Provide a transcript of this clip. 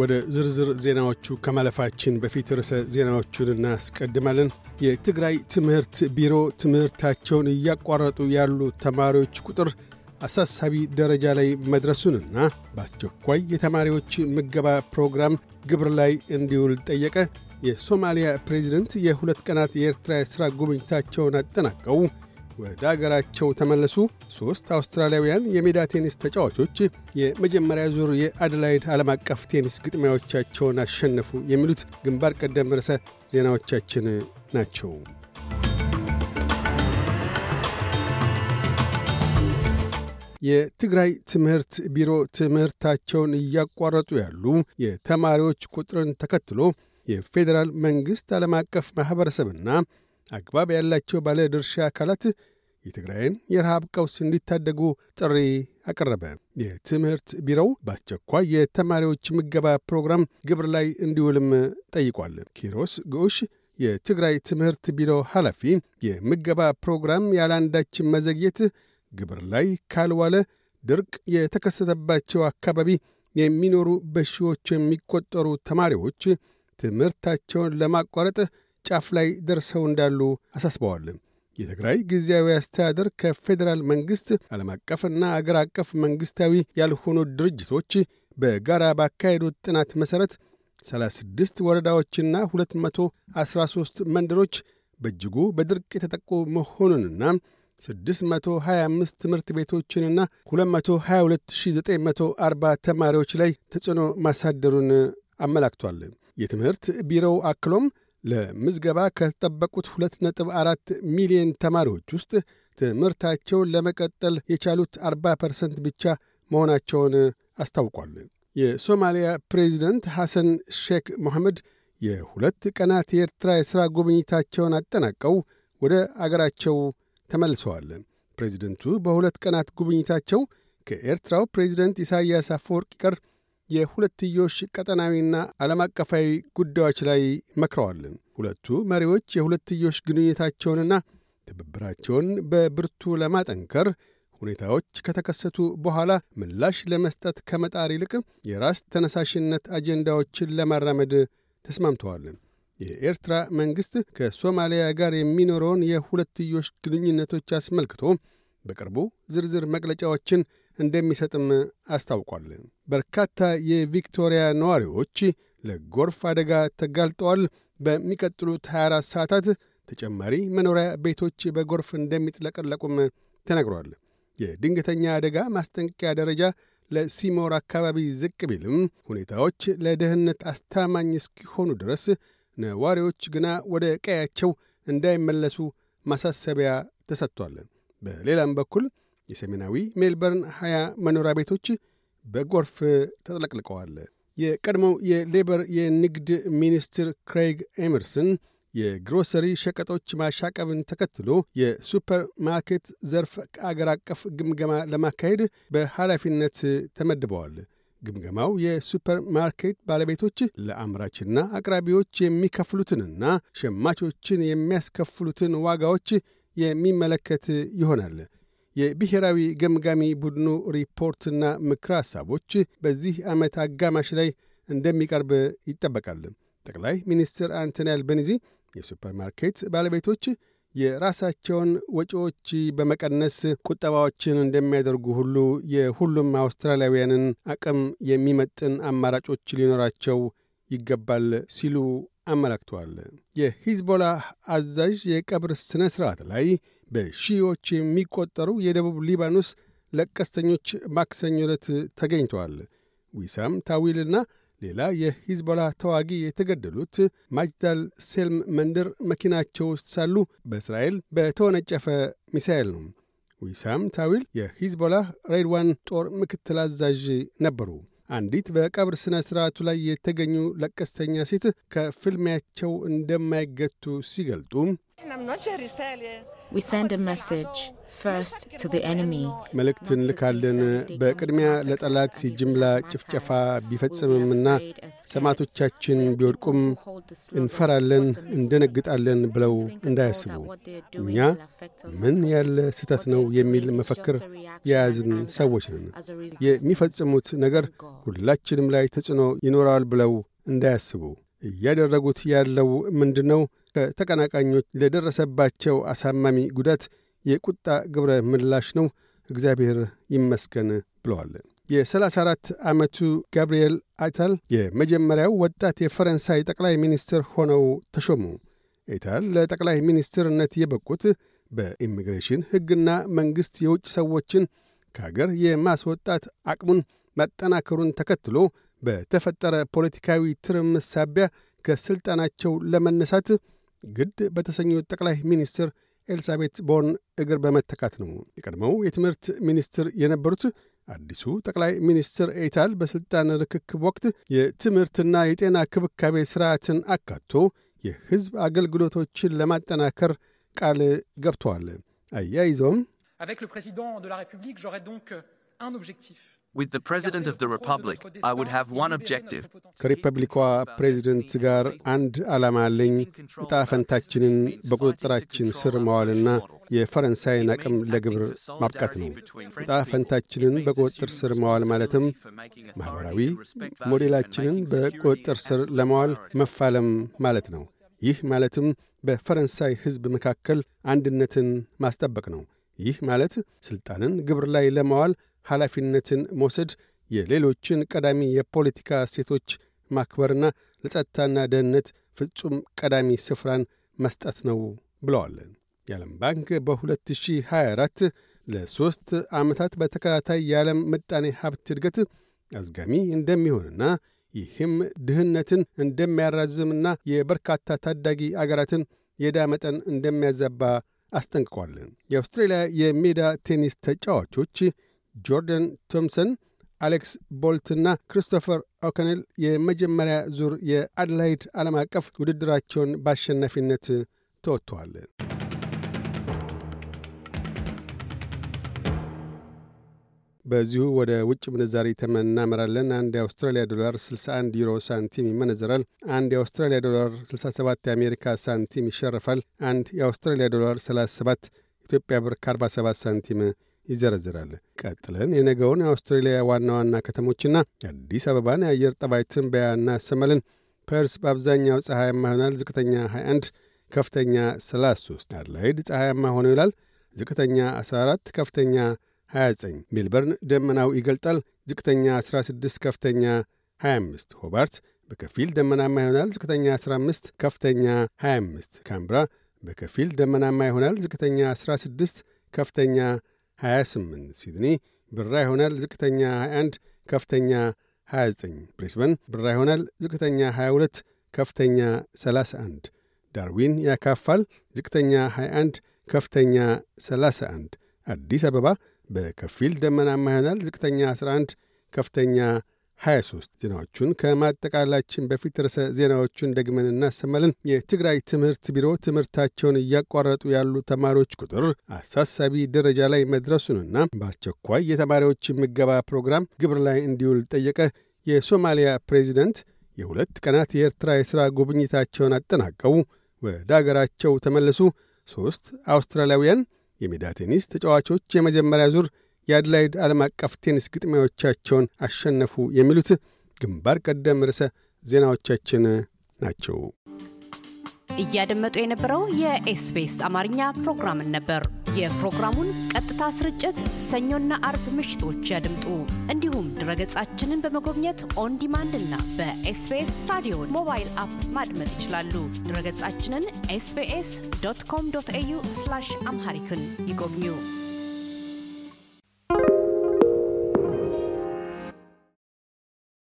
ወደ ዝርዝር ዜናዎቹ ከማለፋችን በፊት ርዕሰ ዜናዎቹን እናስቀድማለን። የትግራይ ትምህርት ቢሮ ትምህርታቸውን እያቋረጡ ያሉ ተማሪዎች ቁጥር አሳሳቢ ደረጃ ላይ መድረሱንና በአስቸኳይ የተማሪዎች ምገባ ፕሮግራም ግብር ላይ እንዲውል ጠየቀ። የሶማሊያ ፕሬዚደንት የሁለት ቀናት የኤርትራ የሥራ ጉብኝታቸውን አጠናቀው ወደ አገራቸው ተመለሱ። ሦስት አውስትራሊያውያን የሜዳ ቴኒስ ተጫዋቾች የመጀመሪያ ዙር የአደላይድ ዓለም አቀፍ ቴኒስ ግጥሚያዎቻቸውን አሸነፉ። የሚሉት ግንባር ቀደም ርዕሰ ዜናዎቻችን ናቸው። የትግራይ ትምህርት ቢሮ ትምህርታቸውን እያቋረጡ ያሉ የተማሪዎች ቁጥርን ተከትሎ የፌዴራል መንግሥት ዓለም አቀፍ ማኅበረሰብና አግባብ ያላቸው ባለ ድርሻ አካላት የትግራይን የረሃብ ቀውስ እንዲታደጉ ጥሪ አቀረበ። የትምህርት ቢሮው በአስቸኳይ የተማሪዎች ምገባ ፕሮግራም ግብር ላይ እንዲውልም ጠይቋል። ኪሮስ ግዑሽ የትግራይ ትምህርት ቢሮ ኃላፊ የምገባ ፕሮግራም ያለአንዳች መዘግየት ግብር ላይ ካልዋለ ድርቅ የተከሰተባቸው አካባቢ የሚኖሩ በሺዎች የሚቆጠሩ ተማሪዎች ትምህርታቸውን ለማቋረጥ ጫፍ ላይ ደርሰው እንዳሉ አሳስበዋል። የትግራይ ጊዜያዊ አስተዳደር ከፌዴራል መንግሥት ዓለም አቀፍና አገር አቀፍ መንግሥታዊ ያልሆኑ ድርጅቶች በጋራ ባካሄዱት ጥናት መሠረት 36 ወረዳዎችና 213 መንደሮች በእጅጉ በድርቅ የተጠቁ መሆኑንና 625 ትምህርት ቤቶችንና 222940 ተማሪዎች ላይ ተጽዕኖ ማሳደሩን አመላክቷል። የትምህርት ቢሮው አክሎም ለምዝገባ ከተጠበቁት 2.4 ሚሊዮን ተማሪዎች ውስጥ ትምህርታቸውን ለመቀጠል የቻሉት 40 percent ብቻ መሆናቸውን አስታውቋል። የሶማሊያ ፕሬዚደንት ሐሰን ሼክ ሞሐመድ የሁለት ቀናት የኤርትራ የሥራ ጉብኝታቸውን አጠናቀው ወደ አገራቸው ተመልሰዋል። ፕሬዚደንቱ በሁለት ቀናት ጉብኝታቸው ከኤርትራው ፕሬዚደንት ኢሳይያስ አፈወርቂ ጋር የሁለትዮሽ ቀጠናዊና ዓለም አቀፋዊ ጉዳዮች ላይ መክረዋል። ሁለቱ መሪዎች የሁለትዮሽ ግንኙነታቸውንና ትብብራቸውን በብርቱ ለማጠንከር ሁኔታዎች ከተከሰቱ በኋላ ምላሽ ለመስጠት ከመጣር ይልቅ የራስ ተነሳሽነት አጀንዳዎችን ለማራመድ ተስማምተዋል። የኤርትራ መንግሥት ከሶማሊያ ጋር የሚኖረውን የሁለትዮሽ ግንኙነቶች አስመልክቶ በቅርቡ ዝርዝር መግለጫዎችን እንደሚሰጥም አስታውቋል። በርካታ የቪክቶሪያ ነዋሪዎች ለጎርፍ አደጋ ተጋልጠዋል። በሚቀጥሉት 24 ሰዓታት ተጨማሪ መኖሪያ ቤቶች በጎርፍ እንደሚጥለቀለቁም ተነግሯል። የድንገተኛ አደጋ ማስጠንቀቂያ ደረጃ ለሲሞር አካባቢ ዝቅ ቢልም ሁኔታዎች ለደህንነት አስተማማኝ እስኪሆኑ ድረስ ነዋሪዎች ግና ወደ ቀያቸው እንዳይመለሱ ማሳሰቢያ ተሰጥቷል። በሌላም በኩል የሰሜናዊ ሜልበርን 20 መኖሪያ ቤቶች በጎርፍ ተጥለቅልቀዋል። የቀድሞው የሌበር የንግድ ሚኒስትር ክሬግ ኤመርሰን የግሮሰሪ ሸቀጦች ማሻቀብን ተከትሎ የሱፐር ማርኬት ዘርፍ አገር አቀፍ ግምገማ ለማካሄድ በኃላፊነት ተመድበዋል። ግምገማው የሱፐር ማርኬት ባለቤቶች ለአምራችና አቅራቢዎች የሚከፍሉትንና ሸማቾችን የሚያስከፍሉትን ዋጋዎች የሚመለከት ይሆናል። የብሔራዊ ገምጋሚ ቡድኑ ሪፖርትና ምክረ ሐሳቦች በዚህ ዓመት አጋማሽ ላይ እንደሚቀርብ ይጠበቃል። ጠቅላይ ሚኒስትር አንቶኒ አልቤኒዚ የሱፐርማርኬት ባለቤቶች የራሳቸውን ወጪዎች በመቀነስ ቁጠባዎችን እንደሚያደርጉ ሁሉ የሁሉም አውስትራሊያውያንን አቅም የሚመጥን አማራጮች ሊኖራቸው ይገባል ሲሉ አመላክተዋል። የሂዝቦላ አዛዥ የቀብር ሥነ ሥርዓት ላይ በሺዎች የሚቆጠሩ የደቡብ ሊባኖስ ለቀስተኞች ማክሰኞ ዕለት ተገኝተዋል። ዊሳም ታዊልና ሌላ የሂዝቦላ ተዋጊ የተገደሉት ማጅዳል ሴልም መንደር መኪናቸው ውስጥ ሳሉ በእስራኤል በተወነጨፈ ሚሳኤል ነው። ዊሳም ታዊል የሂዝቦላ ሬድዋን ጦር ምክትል አዛዥ ነበሩ። አንዲት በቀብር ሥነ ሥርዓቱ ላይ የተገኙ ለቀስተኛ ሴት ከፍልሚያቸው እንደማይገቱ ሲገልጡ We send a message first to the enemy. መልእክት እንልካለን። በቅድሚያ ለጠላት የጅምላ ጭፍጨፋ ቢፈጽምምና ሰማዕቶቻችን ቢወድቁም እንፈራለን፣ እንደነግጣለን ብለው እንዳያስቡ እኛ ምን ያለ ስህተት ነው የሚል መፈክር የያዝን ሰዎች ነን። የሚፈጽሙት ነገር ሁላችንም ላይ ተጽዕኖ ይኖረዋል ብለው እንዳያስቡ እያደረጉት ያለው ምንድን ነው? ከተቀናቃኞች ለደረሰባቸው አሳማሚ ጉዳት የቁጣ ግብረ ምላሽ ነው። እግዚአብሔር ይመስገን ብለዋል። የ34 ዓመቱ ጋብርኤል አታል የመጀመሪያው ወጣት የፈረንሳይ ጠቅላይ ሚኒስትር ሆነው ተሾሙ። አታል ለጠቅላይ ሚኒስትርነት የበቁት በኢሚግሬሽን ሕግና መንግሥት የውጭ ሰዎችን ከአገር የማስወጣት አቅሙን ማጠናከሩን ተከትሎ በተፈጠረ ፖለቲካዊ ትርምስ ሳቢያ ከሥልጣናቸው ለመነሳት ግድ በተሰኙት ጠቅላይ ሚኒስትር ኤልሳቤት ቦርን እግር በመተካት ነው። የቀድሞው የትምህርት ሚኒስትር የነበሩት አዲሱ ጠቅላይ ሚኒስትር ኤታል በሥልጣን ርክክብ ወቅት የትምህርትና የጤና ክብካቤ ሥርዓትን አካቶ የሕዝብ አገልግሎቶችን ለማጠናከር ቃል ገብተዋል። አያይዘውም ከሪፐብሊኳ ፕሬዚደንት ጋር አንድ ዓላማ አለኝ። ዕጣ ፈንታችንን በቁጥጥራችን ስር ማዋልና የፈረንሳይን አቅም ለግብር ማብቃት ነው። ዕጣ ፈንታችንን በቁጥጥር ስር ማዋል ማለትም ማኅበራዊ ሞዴላችንን በቁጥጥር ስር ለማዋል መፋለም ማለት ነው። ይህ ማለትም በፈረንሳይ ሕዝብ መካከል አንድነትን ማስጠበቅ ነው። ይህ ማለት ሥልጣንን ግብር ላይ ለማዋል ኃላፊነትን መውሰድ፣ የሌሎችን ቀዳሚ የፖለቲካ እሴቶች ማክበርና ለጸጥታና ደህንነት ፍጹም ቀዳሚ ስፍራን መስጠት ነው ብለዋል። የዓለም ባንክ በ2024 ለሦስት ዓመታት በተከታታይ የዓለም ምጣኔ ሀብት እድገት አዝጋሚ እንደሚሆንና ይህም ድህነትን እንደሚያራዝምና የበርካታ ታዳጊ አገራትን የዕዳ መጠን እንደሚያዛባ አስጠንቅቋል። የአውስትሬልያ የሜዳ ቴኒስ ተጫዋቾች ጆርደን ቶምሰን፣ አሌክስ ቦልትና ክሪስቶፈር ኦከኔል የመጀመሪያ ዙር የአድላይድ ዓለም አቀፍ ውድድራቸውን በአሸናፊነት ተወጥተዋል። በዚሁ ወደ ውጭ ምንዛሪ ተመን እናመራለን። አንድ የአውስትራሊያ ዶላር 61 ዩሮ ሳንቲም ይመነዘራል። አንድ የአውስትራሊያ ዶላር 67 የአሜሪካ ሳንቲም ይሸርፋል። አንድ የአውስትራሊያ ዶላር 37 ኢትዮጵያ ብር ከ47 ሳንቲም ይዘረዝራል። ቀጥለን የነገውን የአውስትሬሊያ ዋና ዋና ከተሞችና የአዲስ አበባን የአየር ጠባይ ትንበያ እናሰማለን። ፐርስ በአብዛኛው ፀሐያማ ይሆናል። ዝቅተኛ 21፣ ከፍተኛ 33። አድላይድ ፀሐያማ ሆኖ ይውላል። ዝቅተኛ 14፣ ከፍተኛ 29። ሜልበርን ደመናው ይገልጣል። ዝቅተኛ 16፣ ከፍተኛ 25። ሆባርት በከፊል ደመናማ ይሆናል። ዝቅተኛ 15፣ ከፍተኛ 25። ካምብራ በከፊል ደመናማ ይሆናል። ዝቅተኛ 16፣ ከፍተኛ 28። ሲድኒ ብራ ይሆናል። ዝቅተኛ 21፣ ከፍተኛ 29። ብሪስበን ብራ ይሆናል። ዝቅተኛ 22፣ ከፍተኛ 31። ዳርዊን ያካፋል። ዝቅተኛ 21፣ ከፍተኛ 31። አዲስ አበባ በከፊል ደመናማ ይሆናል። ዝቅተኛ 11፣ ከፍተኛ 23። ዜናዎቹን ከማጠቃላችን በፊት ርዕሰ ዜናዎቹን ደግመን እናሰማለን። የትግራይ ትምህርት ቢሮ ትምህርታቸውን እያቋረጡ ያሉ ተማሪዎች ቁጥር አሳሳቢ ደረጃ ላይ መድረሱንና በአስቸኳይ የተማሪዎች ምገባ ፕሮግራም ግብር ላይ እንዲውል ጠየቀ። የሶማሊያ ፕሬዚደንት የሁለት ቀናት የኤርትራ የሥራ ጉብኝታቸውን አጠናቀው ወደ አገራቸው ተመለሱ። ሦስት አውስትራሊያውያን የሜዳ ቴኒስ ተጫዋቾች የመጀመሪያ ዙር የአድላይድ ዓለም አቀፍ ቴኒስ ግጥሚያዎቻቸውን አሸነፉ። የሚሉት ግንባር ቀደም ርዕሰ ዜናዎቻችን ናቸው። እያደመጡ የነበረው የ SBS አማርኛ ፕሮግራምን ነበር። የፕሮግራሙን ቀጥታ ስርጭት ሰኞና አርብ ምሽቶች ያድምጡ። እንዲሁም ድረገጻችንን በመጎብኘት on demand እና በ SBS ራዲዮ mobile app ማድመጥ ይችላሉ። ድረገጻችንን SBS dot com dot au Amharic ን ይጎብኙ።